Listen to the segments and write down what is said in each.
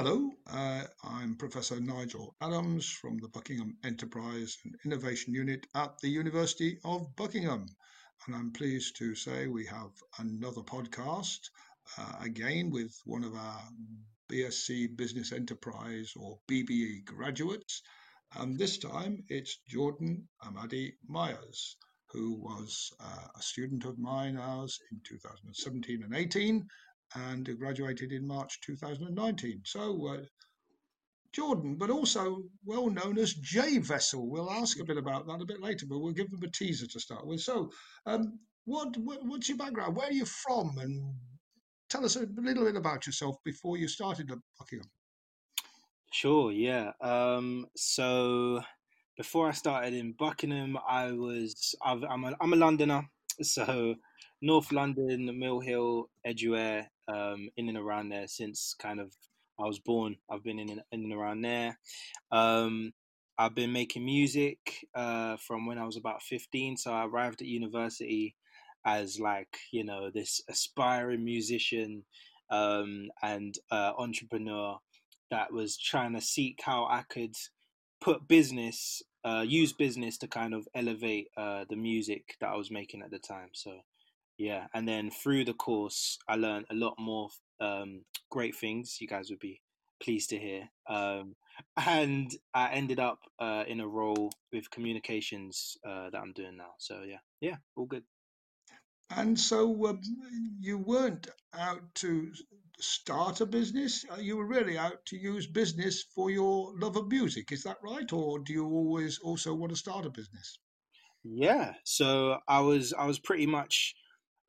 Hello, uh, I'm Professor Nigel Adams from the Buckingham Enterprise and Innovation Unit at the University of Buckingham. And I'm pleased to say we have another podcast, uh, again with one of our BSc Business Enterprise or BBE graduates. And this time it's Jordan Amadi Myers, who was uh, a student of mine as in 2017 and 18 and graduated in March 2019. So, uh, Jordan, but also well known as J Vessel. We'll ask a bit about that a bit later, but we'll give them a teaser to start with. So, um, what, what, what's your background? Where are you from? And tell us a little bit about yourself before you started at Buckingham. Sure, yeah. Um, so before I started in Buckingham, I was I've, I'm a I'm a Londoner, so North London, Mill Hill, Edgware, um, in and around there since kind of I was born. I've been in and, in and around there. Um, I've been making music uh, from when I was about 15. So I arrived at university as like, you know, this aspiring musician um, and uh, entrepreneur that was trying to seek how I could put business, uh, use business to kind of elevate uh, the music that I was making at the time. So yeah, and then through the course, I learned a lot more um, great things. You guys would be pleased to hear. Um, and I ended up uh, in a role with communications uh, that I'm doing now. So yeah, yeah, all good. And so um, you weren't out to start a business. Uh, you were really out to use business for your love of music. Is that right, or do you always also want to start a business? Yeah. So I was I was pretty much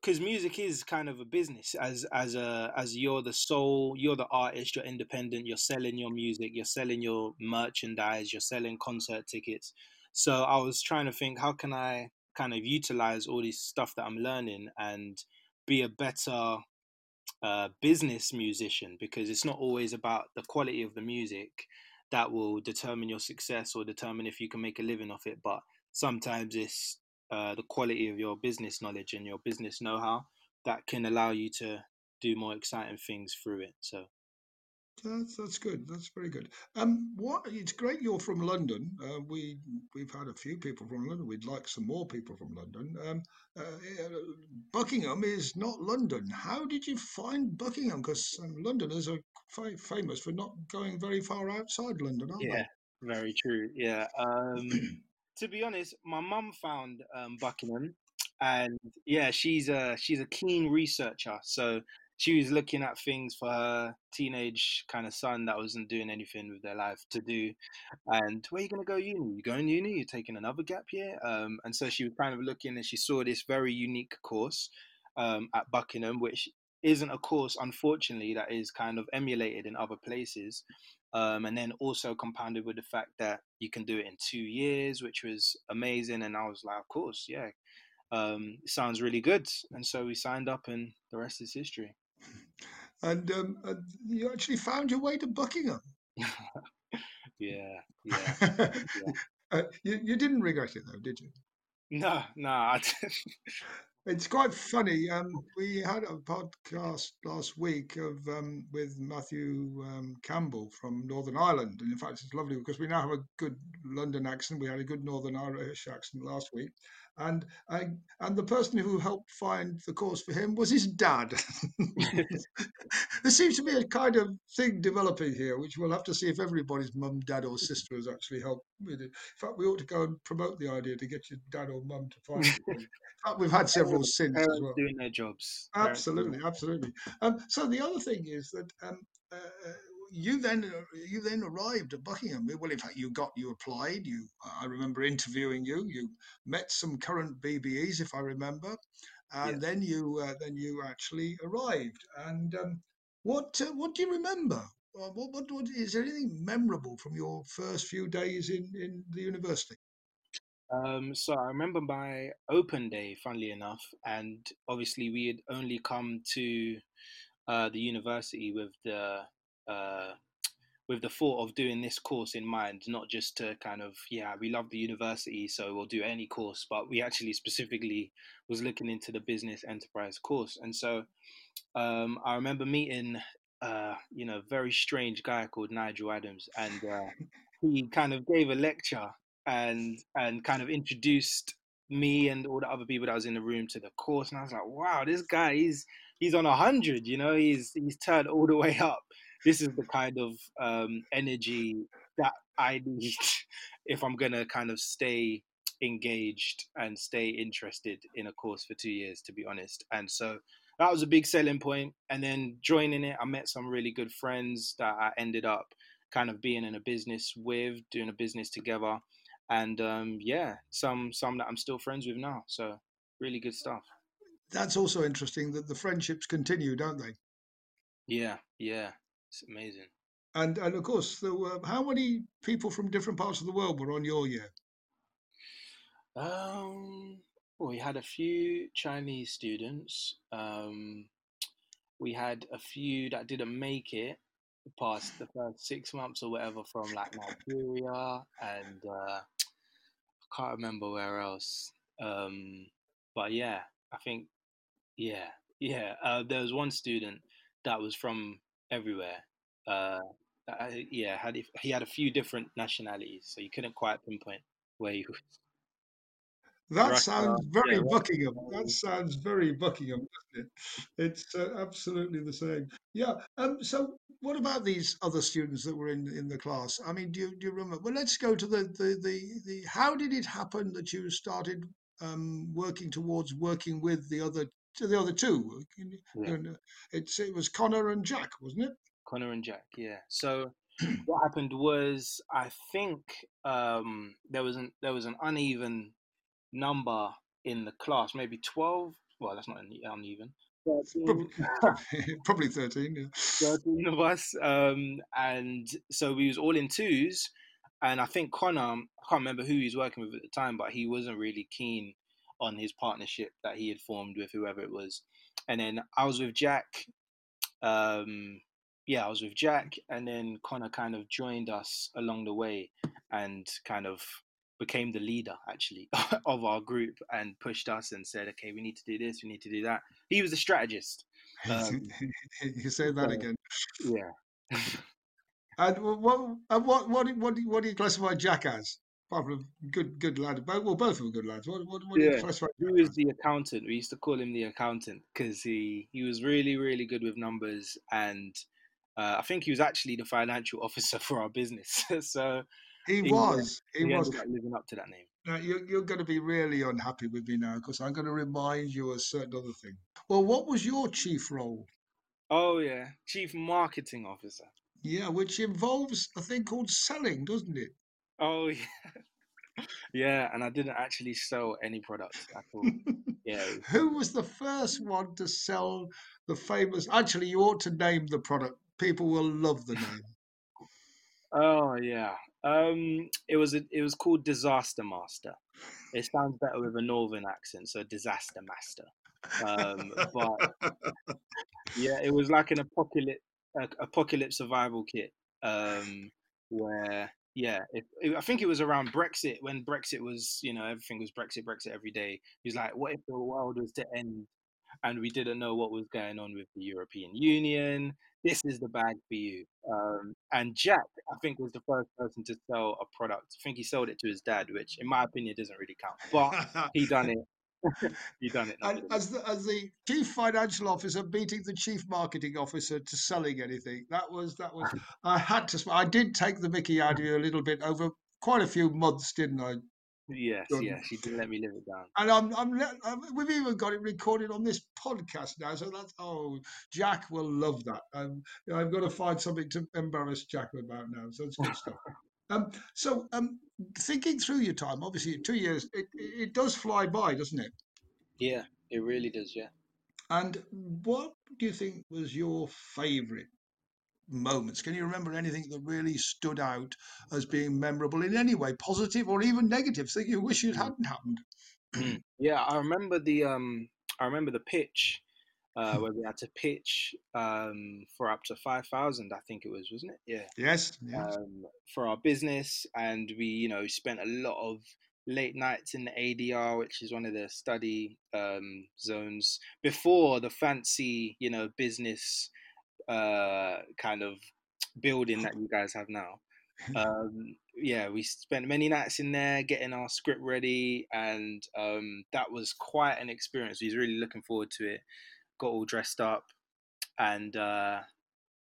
because music is kind of a business as as a as you're the soul you're the artist you're independent you're selling your music you're selling your merchandise you're selling concert tickets. So i was trying to think how can i kind of utilize all this stuff that i'm learning and be a better uh, business musician? Because it's not always about the quality of the music that will determine your success or determine if you can make a living off it but sometimes it's uh, the quality of your business knowledge and your business know-how that can allow you to do more exciting things through it. So that's that's good. That's very good. Um, what it's great you're from London. Uh, we we've had a few people from London. We'd like some more people from London. Um, uh, Buckingham is not London. How did you find Buckingham? Because um, Londoners are f- famous for not going very far outside London, aren't yeah, they? very true. Yeah. Um, to be honest, my mum found um, Buckingham, and yeah, she's a she's a keen researcher. So she was looking at things for her teenage kind of son that wasn't doing anything with their life to do. And where are you going to go uni? You going uni? You're taking another gap year? Um, and so she was kind of looking and she saw this very unique course um, at Buckingham, which isn't a course, unfortunately, that is kind of emulated in other places. Um, and then also compounded with the fact that you can do it in two years, which was amazing. And I was like, of course, yeah, um, sounds really good. And so we signed up, and the rest is history. And, um, you actually found your way to Buckingham. yeah, yeah. yeah. Uh, you, you didn't regret it though, did you? No, no, I didn't. It's quite funny. Um, we had a podcast last week of um, with Matthew um, Campbell from Northern Ireland, and in fact, it's lovely because we now have a good London accent. We had a good Northern Irish accent last week, and I, and the person who helped find the course for him was his dad. there seems to be a kind of thing developing here, which we'll have to see if everybody's mum, dad, or sister has actually helped with it. In fact, we ought to go and promote the idea to get your dad or mum to find it. In fact, we've had several since as well. Doing their jobs. Absolutely, absolutely. Um, so the other thing is that um, uh, you then you then arrived at Buckingham. Well, in fact, you got you applied. You I remember interviewing you. You met some current BBEs, if I remember, and then you uh, then you actually arrived. And um, what uh, what do you remember? Uh, what, what, what is there anything memorable from your first few days in in the university? Um, so I remember my open day, funnily enough, and obviously we had only come to uh, the university with the uh, with the thought of doing this course in mind, not just to kind of yeah, we love the university, so we'll do any course, but we actually specifically was looking into the business enterprise course, and so um, I remember meeting uh, you know, very strange guy called Nigel Adams, and uh, he kind of gave a lecture and and kind of introduced me and all the other people that was in the room to the course, and I was like, wow, this guy he's he's on a hundred, you know, he's he's turned all the way up. This is the kind of um, energy that I need if I'm gonna kind of stay engaged and stay interested in a course for two years, to be honest. And so that was a big selling point. And then joining it, I met some really good friends that I ended up kind of being in a business with, doing a business together. And um, yeah, some some that I'm still friends with now. So really good stuff. That's also interesting that the friendships continue, don't they? Yeah, yeah, it's amazing. And and of course, there were, how many people from different parts of the world were on your year? Um, well, we had a few Chinese students. Um, we had a few that didn't make it past the first six months or whatever from like Nigeria and uh, I can't remember where else. Um, but yeah, I think yeah, yeah. Uh, there was one student that was from everywhere. Uh, I, yeah, had he had a few different nationalities, so you couldn't quite pinpoint where he was. That Russia, sounds very yeah, Buckingham. That sounds very Buckingham, doesn't it? It's uh, absolutely the same. Yeah. Um, so, what about these other students that were in, in the class? I mean, do you, do you remember? Well, let's go to the, the, the, the how did it happen that you started um, working towards working with the other the other two? Yeah. It's it was Connor and Jack, wasn't it? Connor and Jack, yeah. So what happened was I think um, there was an there was an uneven number in the class, maybe 12. Well, that's not an uneven. 13, probably, probably 13, yeah. 13 of us. Um, and so we was all in twos. And I think Connor, I can't remember who he was working with at the time, but he wasn't really keen on his partnership that he had formed with whoever it was. And then I was with Jack. Um, yeah, I was with Jack, and then Connor kind of joined us along the way and kind of became the leader actually of our group and pushed us and said, "Okay, we need to do this, we need to do that." He was a strategist. Um, you say that again. Yeah. and what, what, what, what, what, what do you classify Jack as? Apart from good, good lad. Well, both of them good lads. What, what, what yeah. classify? He the accountant. We used to call him the accountant because he he was really, really good with numbers, and uh, I think he was actually the financial officer for our business. so he, he was. He, he was living up to that name. Now, you're, you're going to be really unhappy with me now because I'm going to remind you of certain other thing. Well, what was your chief role? Oh yeah, chief marketing officer. Yeah, which involves a thing called selling, doesn't it? Oh yeah, yeah. And I didn't actually sell any products at all. yeah. Who was the first one to sell the famous? Actually, you ought to name the product. People will love the name. oh yeah, um, it was a, it was called Disaster Master. It sounds better with a northern accent, so Disaster Master. Um, but yeah, it was like an apocalypse apocalypse survival kit. Um, where yeah, it, it, I think it was around Brexit when Brexit was you know everything was Brexit Brexit every day. He was like, what if the world was to end and we didn't know what was going on with the European Union? this is the bag for you. Um, and Jack, I think, was the first person to sell a product. I think he sold it to his dad, which, in my opinion, doesn't really count. But he done it. He done it. And as the, as the chief financial officer beating the chief marketing officer to selling anything, that was that was. I had to. I did take the Mickey out of you a little bit over quite a few months, didn't I? Yes, yes, she didn't let me live it down. And I'm, I'm, I'm, we've even got it recorded on this podcast now. So that's, oh, Jack will love that. Um, I've got to find something to embarrass Jack about now. So it's good stuff. Um, so, um, thinking through your time, obviously, two years, it, it does fly by, doesn't it? Yeah, it really does. Yeah. And what do you think was your favourite moments? Can you remember anything that really stood out as being memorable in any way, positive or even negative? Thing you wish it hmm. hadn't happened. yeah, I remember the um, I remember the pitch uh, where we had to pitch um, for up to five thousand. I think it was, wasn't it? Yeah. Yes. yes. Um, for our business, and we, you know, spent a lot of late nights in the ADR, which is one of the study um, zones, before the fancy, you know, business uh, kind of building that you guys have now. Um, yeah, we spent many nights in there getting our script ready, and um, that was quite an experience. We was really looking forward to it. Got all dressed up, and uh,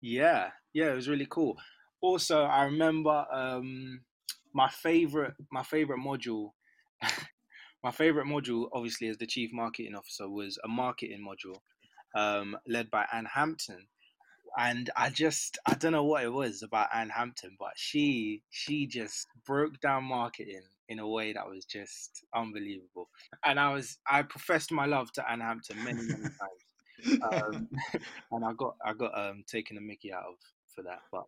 yeah, yeah, it was really cool. Also, I remember um, my favorite my favorite module. my favorite module, obviously, as the chief marketing officer, was a marketing module um, led by Anne Hampton and I just I don't know what it was about Anne Hampton, but she she just broke down marketing in a way that was just unbelievable. And I was I professed my love to Anne Hampton many many times, um, and I got I got um, taken a Mickey out of for that. But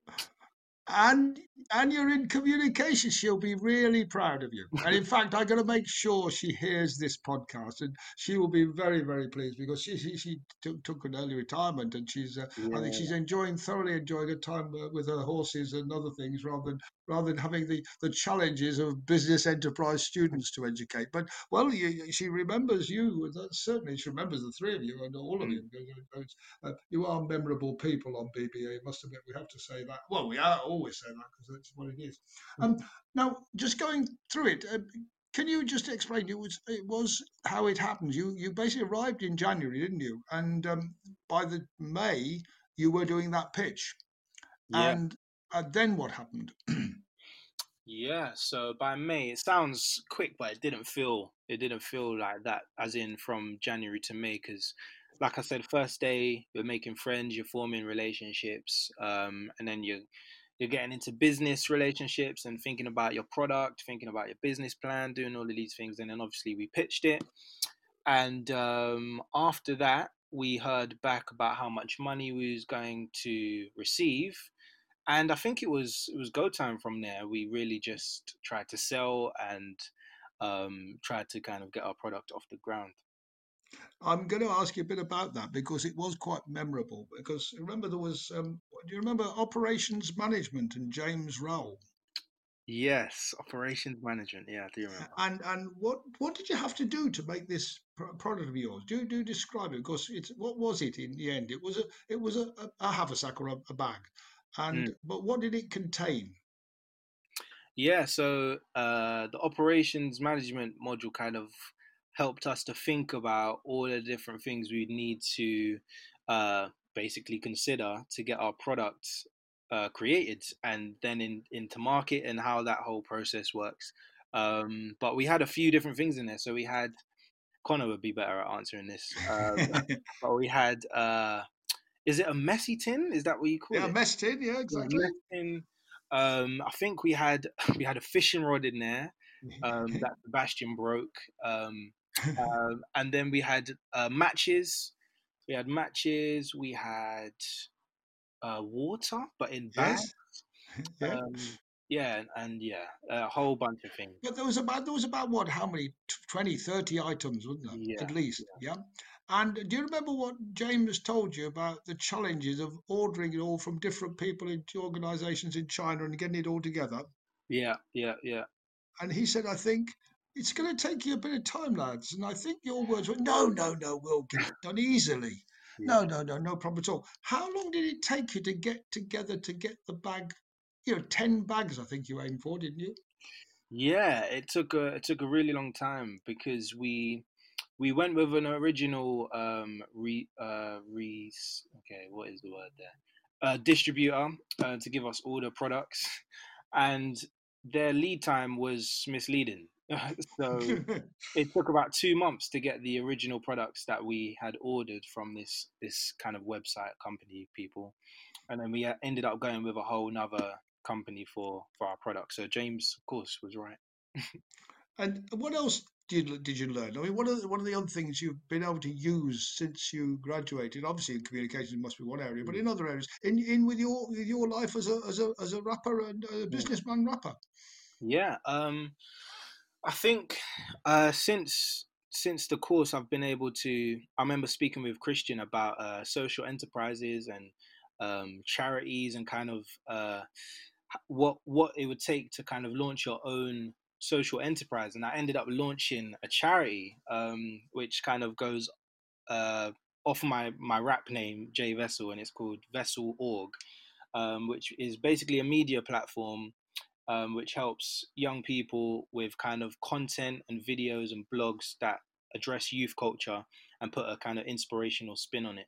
and and you're in communication she'll be really proud of you and in fact i'm going to make sure she hears this podcast and she will be very very pleased because she she, she took, took an early retirement and she's uh, yeah. i think she's enjoying thoroughly enjoying her time uh, with her horses and other things rather than rather than having the the challenges of business enterprise students to educate but well you, she remembers you certainly she remembers the three of you and all of mm. you uh, you are memorable people on bba must admit we have to say that well we are always say that because that's what it is. Hmm. Um, now, just going through it, uh, can you just explain? It was it was how it happened. You you basically arrived in January, didn't you? And um, by the May, you were doing that pitch. Yeah. And uh, then what happened? yeah. So by May, it sounds quick, but it didn't feel it didn't feel like that. As in from January to May, because like I said, first day you're making friends, you're forming relationships, um, and then you you're getting into business relationships and thinking about your product, thinking about your business plan, doing all of these things. And then obviously we pitched it. And um, after that, we heard back about how much money we was going to receive. And I think it was it was go time from there. We really just tried to sell and um, tried to kind of get our product off the ground. I'm going to ask you a bit about that because it was quite memorable. Because remember, there was, um, do you remember operations management and James Rowell? Yes, operations management. Yeah, I do remember. And and what what did you have to do to make this product of yours? Do do describe it because it's what was it in the end? It was a it was a, a, a haversack or a, a bag, and mm. but what did it contain? Yeah, so uh, the operations management module kind of helped us to think about all the different things we need to uh, basically consider to get our products uh, created and then in, into market and how that whole process works. Um, but we had a few different things in there. So we had Connor would be better at answering this. Um, but we had uh, is it a messy tin? Is that what you call yeah, it? Yeah, a mess tin. Yeah, exactly. tin. Um, I think we had we had a fishing rod in there um, that Sebastian broke. Um, um, and then we had uh, matches. We had matches. We had uh, water, but in bags. Yes. Um, yeah, and, and, yeah, a whole bunch of things. But there was about there was about what? How many? 20, 30 items, wasn't there? Yeah, At least, yeah. yeah. And do you remember what James told you about the challenges of ordering it all from different people into organisations in China and getting it all together? Yeah, yeah, yeah. And he said, I think it's going to take you a bit of time, lads. And I think your words were, no, no, no, we'll get it done easily. No, no, no, no problem at all. How long did it take you to get together to get the bag? You know, ten bags. I think you aimed for, didn't you? Yeah, it took a it took a really long time because we we went with an original um re uh re okay what is the word there uh distributor uh, to give us all the products and their lead time was misleading so it took about two months to get the original products that we had ordered from this this kind of website company people, and then we uh, ended up going with a whole nother company for for our product. So James, of course, was right. and what else did you, did you learn? I mean, what are one of the other things you've been able to use since you graduated? Obviously, in communication must be one area, but in mm. other areas, in in with your with your life as a as a as a rapper and a businessman rapper. Yeah. Um, I think uh, since since the course, I've been able to. I remember speaking with Christian about uh, social enterprises and um, charities and kind of uh, what what it would take to kind of launch your own social enterprise. And I ended up launching a charity, um, which kind of goes uh, off my my rap name Jay Vessel, and it's called Vessel Org, um, which is basically a media platform um, which helps young people with kind of content and videos and blogs that address youth culture and put a kind of inspirational spin on it.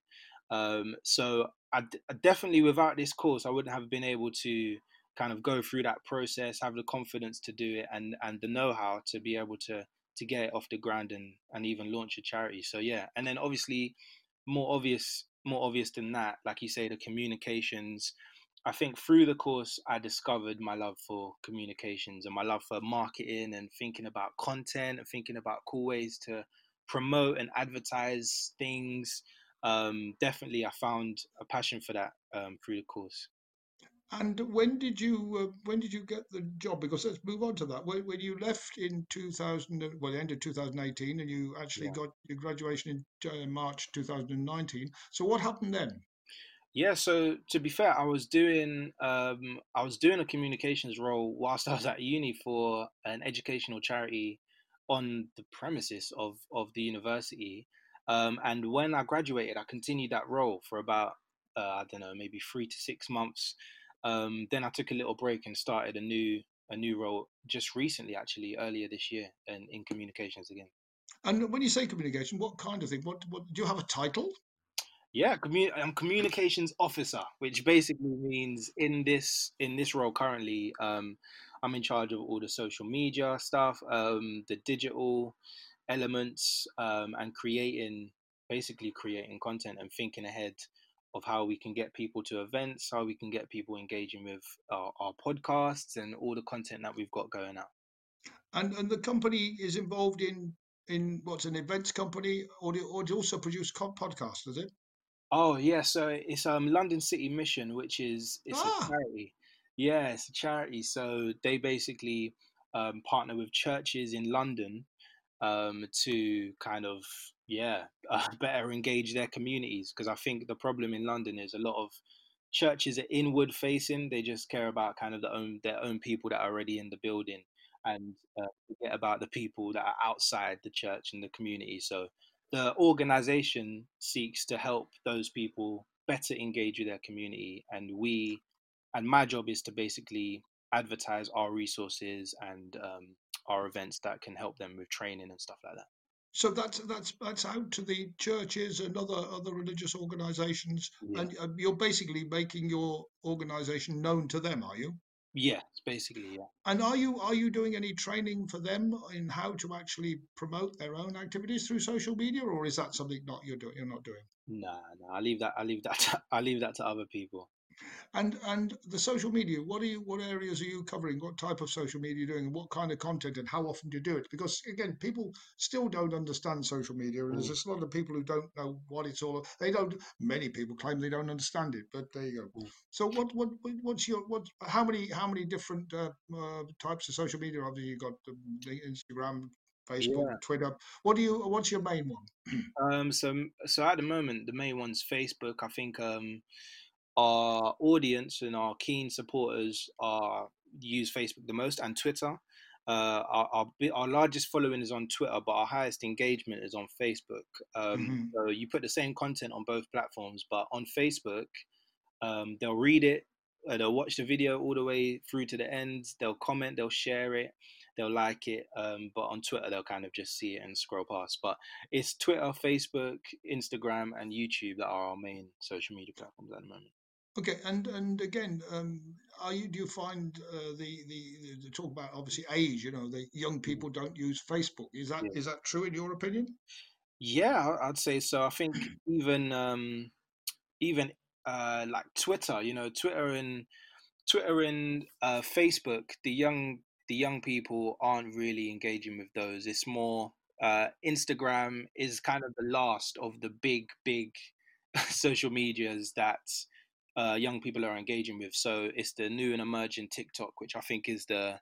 Um, so I, d- definitely without this course, I wouldn't have been able to kind of go through that process, have the confidence to do it, and and the know-how to be able to to get it off the ground and and even launch a charity. So yeah, and then obviously more obvious more obvious than that, like you say, the communications I think through the course, I discovered my love for communications and my love for marketing and thinking about content and thinking about cool ways to promote and advertise things. Um, definitely, I found a passion for that um, through the course. And when did you uh, when did you get the job? Because let's move on to that. When, when you left in 2000, well, the end of 2018, and you actually yeah. got your graduation in uh, March 2019. So what happened then? Yeah, so to be fair, I was doing um, I was doing a communications role whilst I was at uni for an educational charity on the premises of of the university. Um, and when I graduated, I continued that role for about uh, I don't know, maybe three to six months. Um, then I took a little break and started a new a new role just recently, actually earlier this year, and in communications again. And when you say communication, what kind of thing? What, what do you have a title? Yeah, commu- I'm communications officer, which basically means in this in this role currently, um, I'm in charge of all the social media stuff, um, the digital elements, um, and creating basically creating content and thinking ahead of how we can get people to events, how we can get people engaging with our, our podcasts and all the content that we've got going out. And and the company is involved in in what's an events company, or do, or do you also produce podcasts? Is it? Oh yeah, so it's um London City Mission, which is it's a Ah, charity. Yeah, it's a charity. So they basically um, partner with churches in London um, to kind of yeah uh, better engage their communities. Because I think the problem in London is a lot of churches are inward facing. They just care about kind of their own their own people that are already in the building, and uh, forget about the people that are outside the church and the community. So the organization seeks to help those people better engage with their community and we and my job is to basically advertise our resources and um, our events that can help them with training and stuff like that so that's that's that's out to the churches and other other religious organizations, yeah and uh, you're basically making your organization known to them, are you? yeah basically yeah And are you are you doing any training for them in how to actually promote their own activities through social media, or is that something not you're doing? You're not doing? nah nah i leave that i leave that to, i leave that to other people And and the social media, what are you what areas are you covering? What type of social media are you doing and what kind of content and how often do you do it? Because again, people still don't understand social media and there's Mm, a lot of people who don't know what it's all they don't many people claim they don't understand it, but there you go. mm. So what what what- what's your what how many how many different uh, uh, types of social media have you got? The Instagram, Facebook, yeah Twitter. What do you what's your main one? um so so at the moment the main one's facebook i think um our audience and our keen supporters are use Facebook the most and Twitter. Uh, our, our our largest following is on Twitter, but our highest engagement is on Facebook. Um, hmm so you put the same content on both platforms, but on Facebook, um, they'll read it, uh, they'll watch the video all the way through to the end, they'll comment, they'll share it, they'll like it. Um, but on Twitter, they'll kind of just see it and scroll past. But it's Twitter, Facebook, Instagram, and YouTube that are our main social media platforms at the moment. Okay, and and again, um, are you do you find uh, the, the the talk about obviously age? You know, the young Mm, people don't use Facebook. Is that Yeah, is that true in your opinion? yeah, I'd say so. I think even um, even uh, like Twitter, you know, Twitter and Twitter and uh, Facebook, the young the young people aren't really engaging with those. It's more uh, Instagram is kind of the last of the big big social medias that uh, young people are engaging with. So it's the new and emerging TikTok, which I think is the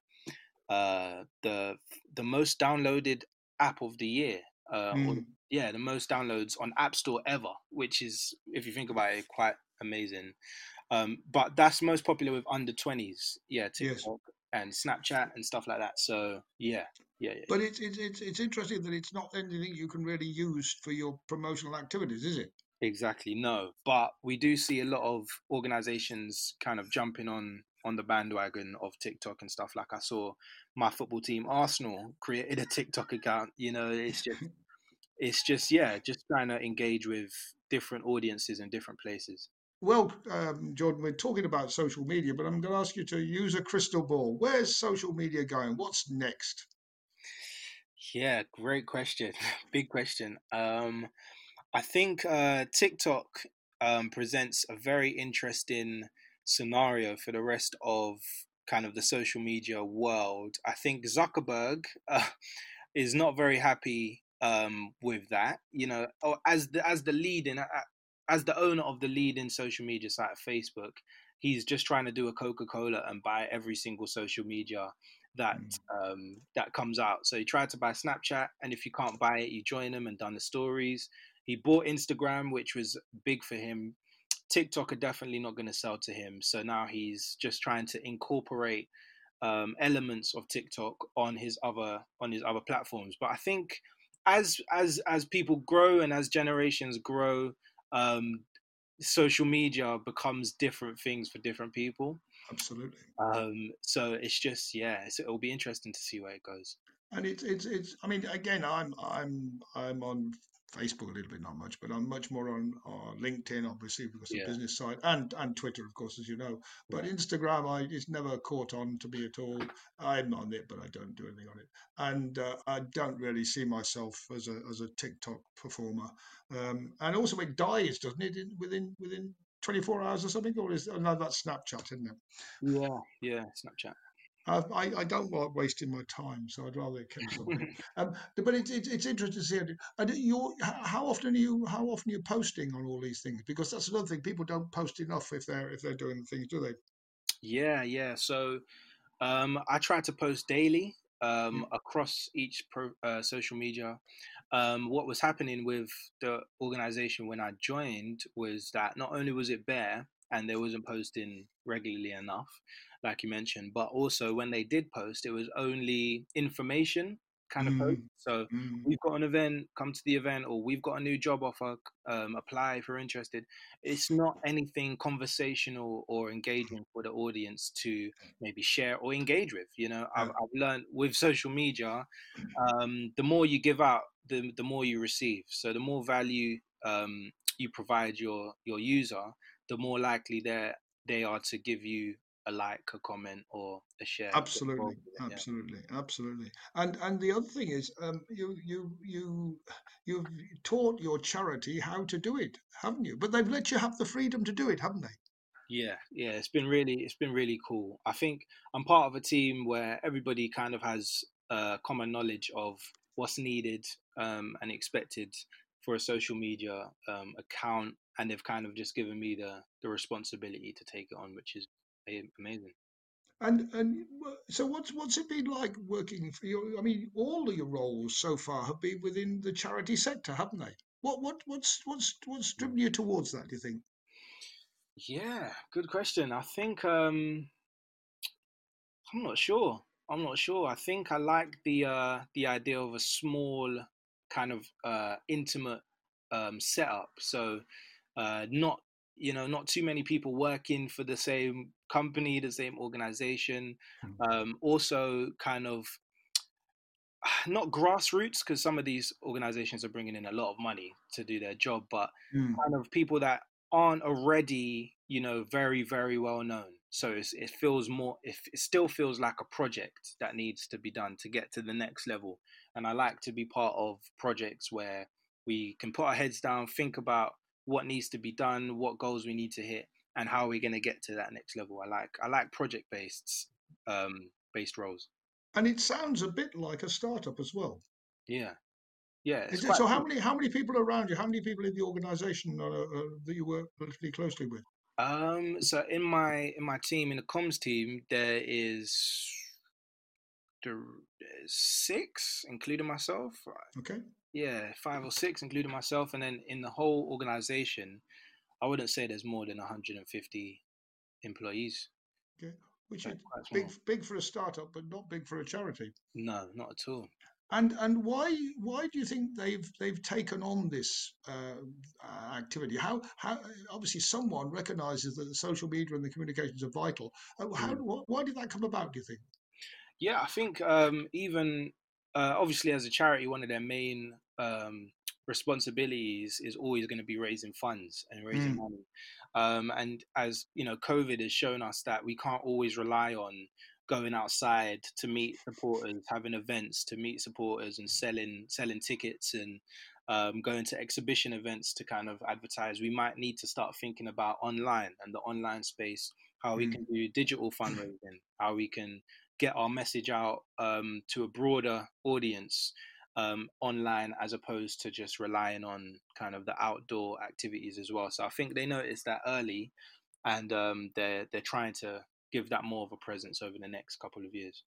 uh, the the most downloaded app of the year. Uh, or Mm, yeah, the most downloads on App Store ever, which is, if you think about it, quite amazing. Um, but that's most popular with under twenties. Yeah, yes. TikTok. and Snapchat and stuff like that. So yeah, yeah, yeah. But it's it's it's it's interesting that it's not anything you can really use for your promotional activities, is it? Exactly, no. But we do see a lot of organizations kind of jumping on on the bandwagon of TikTok and stuff. Like I saw my football team, Arsenal, created a TikTok account. You know, it's just it's just yeah, just trying to engage with different audiences in different places. Well, um, Jordan, we're talking about social media, but I'm going to ask you to use a crystal ball. Where's social media going? What's next? Yeah, great question. Big question. Um, I think uh, TikTok um, presents a very interesting scenario for the rest of kind of the social media world. I think Zuckerberg uh, is not very happy um, with that. You know, as the as the leading as the owner of the leading social media site, Facebook, he's just trying to do a Coca Cola and buy every single social media that mm. um, that comes out. So he tried to buy Snapchat, and if you can't buy it, you join him and done the stories. He bought Instagram, which was big for him. TikTok are definitely not going to sell to him. So now he's just trying to incorporate um, elements of TikTok on his other on his other platforms. But I think as as as people grow and as generations grow, um, social media becomes different things for different people. Absolutely. Um, so it's just yeah, it's, it'll be interesting to see where it goes. And it's it's it's. I mean, again, I'm I'm I'm on Facebook a little bit, not much, but I'm much more on, on LinkedIn, obviously, because yeah. the business side, and and Twitter, of course, as you know. But yeah. Instagram, I it's never caught on to me at all. I'm on it, but I don't do anything on it, and uh, I don't really see myself as a as a TikTok performer. Um, and also, it dies, doesn't it, in, within within 24 hours or something, or is oh, no, that's Snapchat, isn't it? Yeah, yeah, Snapchat. I, I don't like wasting my time, so I'd rather keep something. um, but it's, it's it's interesting to see. It. And you, how often are you how often are you posting on all these things? Because that's another thing. People don't post enough if they're if they're doing the things, do they? Yeah, yeah. So um, I try to post daily um, across each pro, uh, social media. Um, what was happening with the organization when I joined was that not only was it bare and they wasn't posting regularly enough, like you mentioned. But also, when they did post, it was only information kind of mm. post. So mm. we've got an event, come to the event, or we've got a new job offer, um, apply if you're interested. It's not anything conversational or engaging for the audience to maybe share or engage with. You know, I've, I've learned with social media, um, the more you give out, the the more you receive. So the more value um, you provide your your user, the more likely they they are to give you a like, a comment, or a share. Absolutely, absolutely, yeah. absolutely. And and the other thing is, um, you you you you've taught your charity how to do it, haven't you? But they've let you have the freedom to do it, haven't they? Yeah, yeah. It's been really it's been really cool. I think I'm part of a team where everybody kind of has a common knowledge of what's needed um, and expected for a social media um, account and they've kind of just given me the the responsibility to take it on which is amazing. And and so what's what's it been like working for you? I mean, all of your roles so far have been within the charity sector, haven't they? What what what's what's what's driven you towards that? Do you think? Yeah, good question. I think um, I'm not sure. I'm not sure. I think I like the uh, the idea of a small kind of uh, intimate um, setup. So uh, not you know not too many people working for the same company the same organization mm-hmm. um, also kind of not grassroots because some of these organizations are bringing in a lot of money to do their job but mm. kind of people that aren't already you know very very well known so it feels more it, it still feels like a project that needs to be done to get to the next level and i like to be part of projects where we can put our heads down think about what needs to be done, what goals we need to hit, and how are we're going to get to that next level. I like I like project based um, based roles. And it sounds a bit like a startup as well. Yeah, yeah. so cool. how many how many people around you? How many people in the organisation uh, uh, that you work pretty closely with? Um, so in my in my team in the comms team, there is there is six, including myself. Okay yeah, five or six, including myself, and then in the whole organization, I wouldn't say there's more than 150 employees. Okay. which That's is big, big for a startup, but not big for a charity. No, not at all. And and why why do you think they've they've taken on this uh, uh, activity? How how obviously someone recognises that the social media and the communications are vital. Uh, How Mm. why did that come about? Do you think? Yeah, I think um, even uh, obviously as a charity, one of their main um, responsibilities is always going to be raising funds and raising Mm, money. Um, and as you know, COVID has shown us that we can't always rely on going outside to meet supporters, having events to meet supporters, and selling selling tickets and um, going to exhibition events to kind of advertise. We might need to start thinking about online and the online space, how we mm. can do digital fundraising, how we can get our message out um, to a broader audience um, online as opposed to just relying on kind of the outdoor activities as well. So I think they noticed that early, and um, they're they're trying to give that more of a presence over the next couple of years.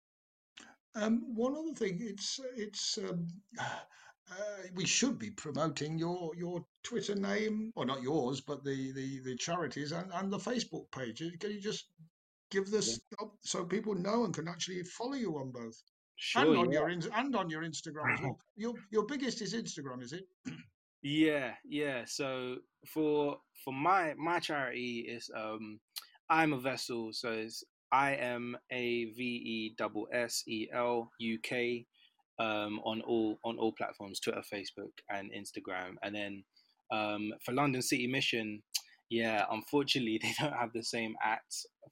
Um, one other thing, it's it's um, uh, we should be promoting your your Twitter name, or not yours, but the the the charities and and the Facebook page. Can you just give Yeah. this up so people know and can actually follow you on both Sure, and on your yeah. ins and on your Instagram as well? Your your biggest is Instagram, is it? Yeah, yeah. So for for my my charity is um I'm a vessel, so it's I M A V E double S E L U K um on all on all platforms, Twitter, Facebook, and Instagram. And then um for London City Mission, yeah, unfortunately they don't have the same at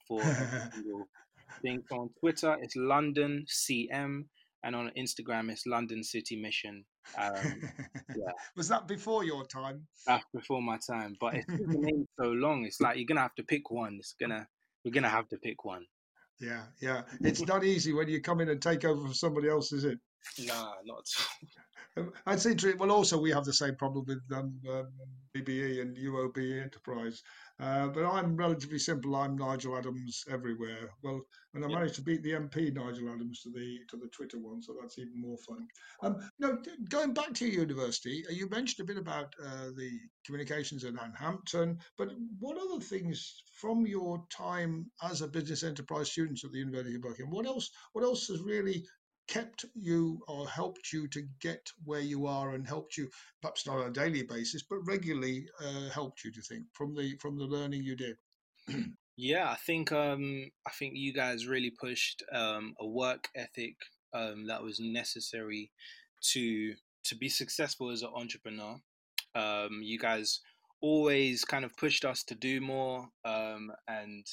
for thing. So on Twitter it's London CM and on Instagram it's London City Mission. Um yeah. Was that before your time? That's before my time, but it's name's so long. It's like you're gonna have to pick one. It's gonna we're gonna have to pick one. Yeah, yeah. It's not easy when you come in and take over for somebody else, is it? Nah, not at all. Um, I'd say, to- well, also we have the same problem with um, um, BBE and UOB Enterprise, uh, but I'm relatively simple. I'm Nigel Adams everywhere. Well, and I Yeah, managed to beat the MP Nigel Adams to the to the Twitter one, so that's even more fun. Um, no, going back to your university, uh, you mentioned a bit about uh, the communications at Hampton, but what other things from your time as a business enterprise student at the University of Buckingham? What else? What else has really kept you or helped you to get where you are and helped you perhaps not on a daily basis but regularly uh, helped you you think from the from the learning you did yeah. I think um I think you guys really pushed um a work ethic um that was necessary to to be successful as an entrepreneur. Um, you guys always kind of pushed us to do more um and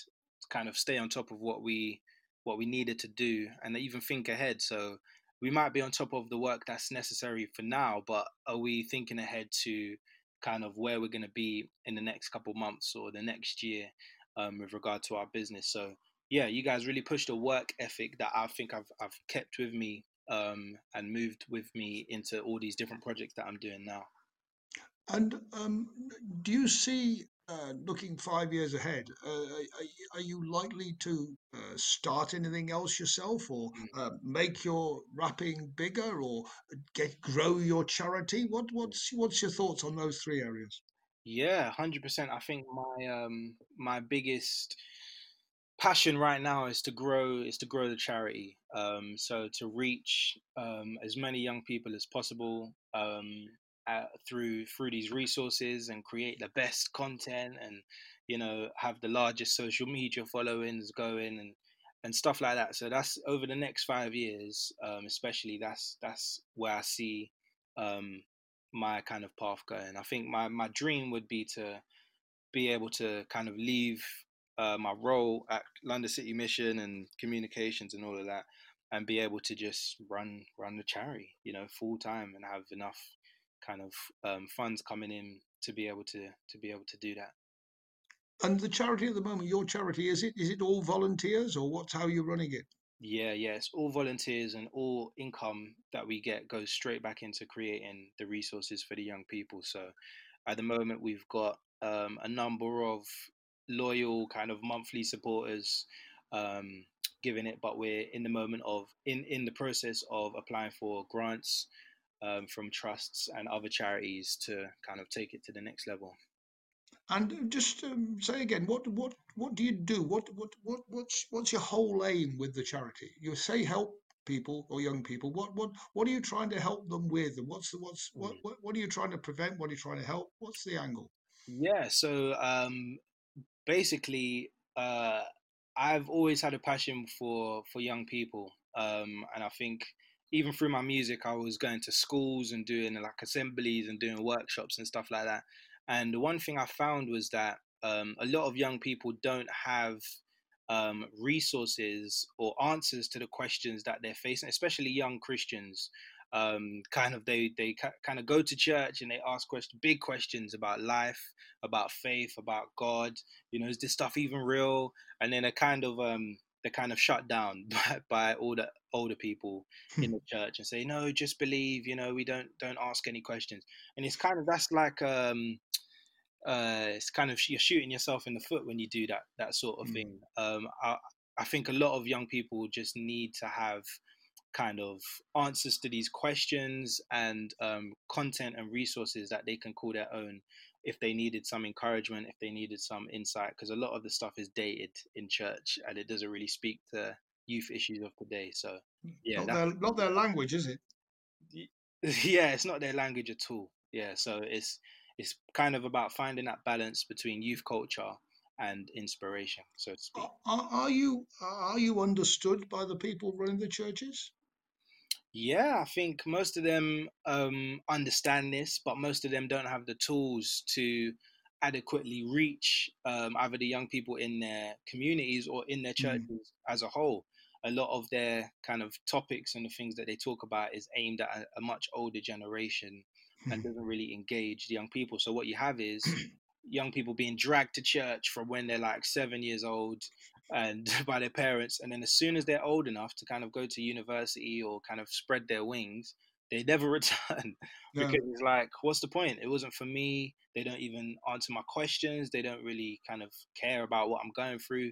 kind of stay on top of what we what we needed to do and even think ahead. So we might be on top of the work that's necessary for now, but are we thinking ahead to kind of where we're going to be in the next couple months or the next year um, with regard to our business? So yeah, you guys really pushed a work ethic that I think I've I've kept with me um, and moved with me into all these different projects that I'm doing now. and um, do you see uh, looking five years ahead uh, are, you- are you likely to uh, start anything else yourself or uh, make your rapping bigger or get grow your charity what what's what's your thoughts on those three areas Yeah, hundred percent. I think my um my biggest passion right now is to grow is to grow the charity. Um, so to reach um, as many young people as possible um, uh, through through these resources and create the best content and you know have the largest social media followings going and and stuff like that. So that's over the next five years, um, especially. That's that's where I see um, my kind of path going. I think my my dream would be to be able to kind of leave uh, my role at London City Mission and communications and all of that, and be able to just run run the charity, you know, full time and have enough kind of um, funds coming in to be able to to be able to do that. and the charity at the moment your charity is it is it all volunteers or what's how you're running it Yeah, yeah, it's all volunteers and all income that we get goes straight back into creating the resources for the young people. So at the moment, we've got um, a number of loyal kind of monthly supporters um, giving it, but we're in the moment of in in the process of applying for grants um, from trusts and other charities to kind of take it to the next level. And just um, say again, what what what do you do? What what what what's what's your whole aim with the charity? You say help people or young people. What what what are you trying to help them with? And what's the what's what Mm. what, what are you trying to prevent? What are you trying to help? What's the angle? Yeah, so um, basically, uh, I've always had a passion for for young people, um, and I think even through my music, I was going to schools and doing like assemblies and doing workshops and stuff like that. And the one thing I found was that um, a lot of young people don't have um, resources or answers to the questions that they're facing, especially young Christians. Um, kind of they they kind of go to church and they ask question, big questions about life, about faith, about God. You know, is this stuff even real? And then a kind of um, they're kind of shut down by, by all the older people in the church and say, no, just believe. You know, we don't don't ask any questions. And it's kind of that's like um, uh, it's kind of you're shooting yourself in the foot when you do that that sort of Mm. thing. Um, I, I think a lot of young people just need to have kind of answers to these questions and um, content and resources that they can call their own if they needed some encouragement, if they needed some insight, because a lot of the stuff is dated in church and it doesn't really speak to youth issues of today. So, hmm, yeah, Not their not their language, is it? yeah, it's not their language at all. Yeah, so it's it's kind of about finding that balance between youth culture and inspiration, so to speak. Are are you are you understood by the people running the churches? Yeah, I think most of them um, understand this, but most of them don't have the tools to adequately reach um, either the young people in their communities or in their Mm. churches as a whole. A lot of their kind of topics and the things that they talk about is aimed at a, a much older generation and doesn't really engage the young people. So what you have is young people being dragged to church from when they're like seven years old and by their parents and then as soon as they're old enough to kind of go to university or kind of spread their wings they never return Yeah. because it's like what's the point? It wasn't for me. They don't even answer my questions. They don't really kind of care about what i'm going through.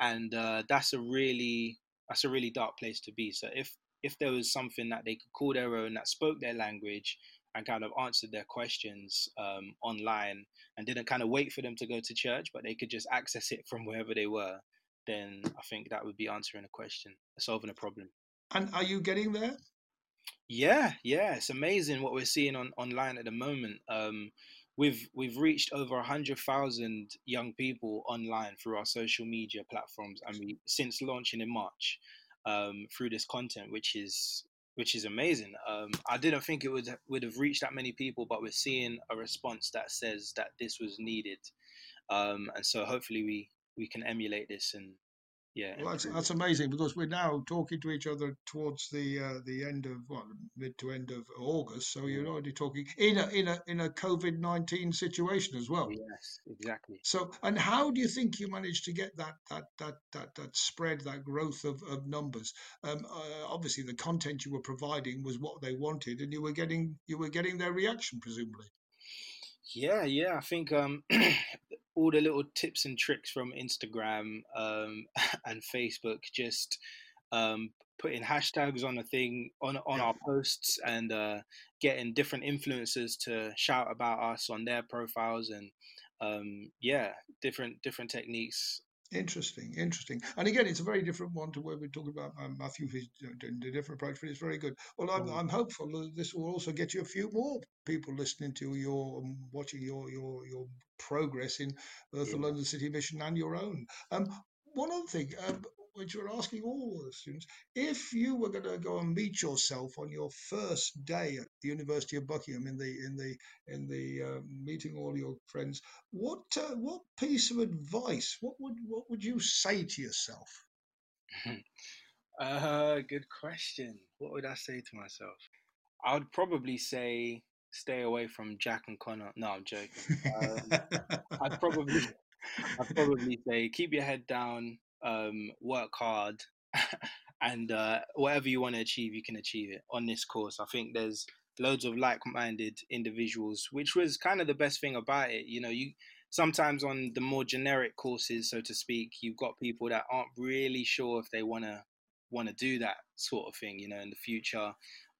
And uh, that's a really that's a really dark place to be. So if if there was something that they could call their own that spoke their language and kind of answered their questions um, online and didn't kind of wait for them to go to church, but they could just access it from wherever they were, then I think that would be answering a question, solving a problem. And are you getting there? Yeah, yeah, it's amazing what we're seeing on online at the moment. Um, we've we've reached over a hundred thousand young people online through our social media platforms, and we since launching in March, um, through this content, which is which is amazing. Um, I didn't think it would would have reached that many people, but we're seeing a response that says that this was needed, um, and so hopefully we we can emulate this and yeah, Well, that's that's amazing because we're now talking to each other towards the uh, the end of what mid to end of August. So you're already talking in a in a in a COVID nineteen situation as well. Yes, exactly. So, and how do you think you managed to get that that that that that spread, that growth of, of numbers? Um, uh, obviously, the content you were providing was what they wanted, and you were getting you were getting their reaction, presumably. Yeah, yeah. I think um, all the little tips and tricks from Instagram um, and Facebook, just um, putting hashtags on a thing on on Yeah. our posts and uh, getting different influencers to shout about us on their profiles and um, yeah, different different techniques. Interesting, interesting. And again, it's a very different one to where we're talking about um, Matthew He's doing a different approach, but it's very good. Well, I'm, Mm, I'm hopeful that this will also get you a few more people listening to your, um, watching your your your progress in both the Yeah. London City Mission and your own. Um, one other thing, um, which we're asking all the students, if you were going to go and meet yourself on your first day at the University of Buckingham in the in the in the uh, meeting all your friends what uh, what piece of advice? What would what would you say to yourself? Uh, good question. What would I say to myself? I would probably say stay away from Jack and Connor. No, I'm joking. Um, I'd probably I'd probably say keep your head down, um, work hard, and uh, whatever you want to achieve, you can achieve it on this course. I think there's loads of like-minded individuals, which was kind of the best thing about it. You know, you sometimes on the more generic courses, so to speak, you've got people that aren't really sure if they want to want to do that sort of thing, you know, in the future,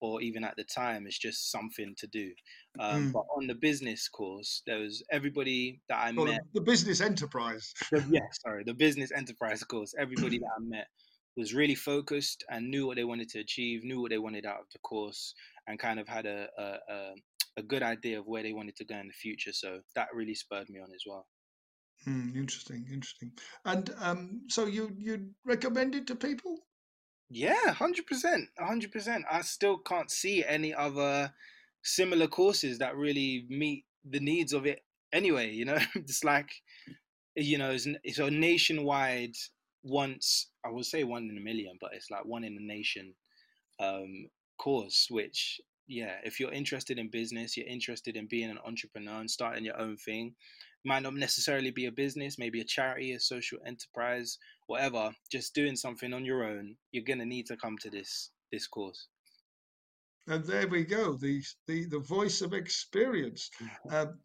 or even at the time, it's just something to do. Um, Mm. but on the business course, there was everybody that I Well, met. the business enterprise. the, yeah, sorry, the business enterprise course. Everybody that I met was really focused and knew what they wanted to achieve, knew what they wanted out of the course, and kind of had a a, a, a good idea of where they wanted to go in the future. So that really spurred me on as well. Hmm, interesting, interesting. And um, so you you recommend it to people? Yeah, hundred percent, hundred percent. I still can't see any other similar courses that really meet the needs of it. Anyway, you know, it's like you know, it's, it's a nationwide. Once I would say one in a million, but it's like one in a nation um, course. Which, yeah, if you're interested in business, you're interested in being an entrepreneur and starting your own thing. Might not necessarily be a business, maybe a charity, a social enterprise, whatever. Just doing something on your own. You're gonna need to come to this this course. And there we go, the the the voice of experience. Um,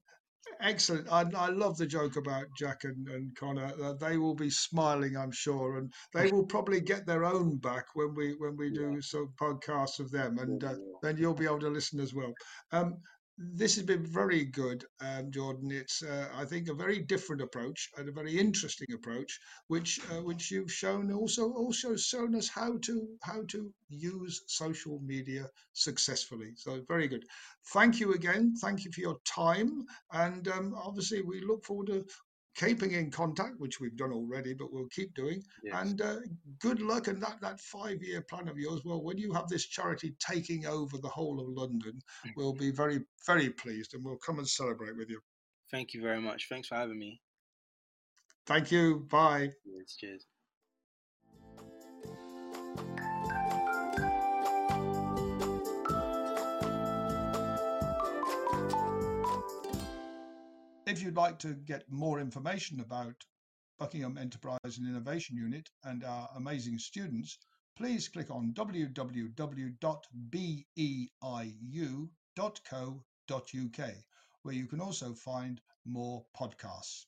excellent. I, I love the joke about Jack and, and Connor. Uh, they will be smiling, I'm sure, and they will probably get their own back when we when we Yeah. do some podcasts of them, and uh, then you'll be able to listen as well. Um, this has been very good, um, Jordan. It's uh, I think a very different approach and a very interesting approach, which uh, which you've shown also also shown us how to how to use social media successfully. So very good. Thank you again. Thank you for your time. And um, obviously, we look forward to keeping in contact, which we've done already, but we'll keep doing. Yes. And uh, good luck. And that, that five year plan of yours, well, when you have this charity taking over the whole of London, we'll be very, very pleased and we'll come and celebrate with you. Thank you very much. Thanks for having me. Thank you. Bye. Cheers. Cheers. If you'd like to get more information about Buckingham Enterprise and Innovation Unit and our amazing students, please click on www.beiu.co.uk, where you can also find more podcasts.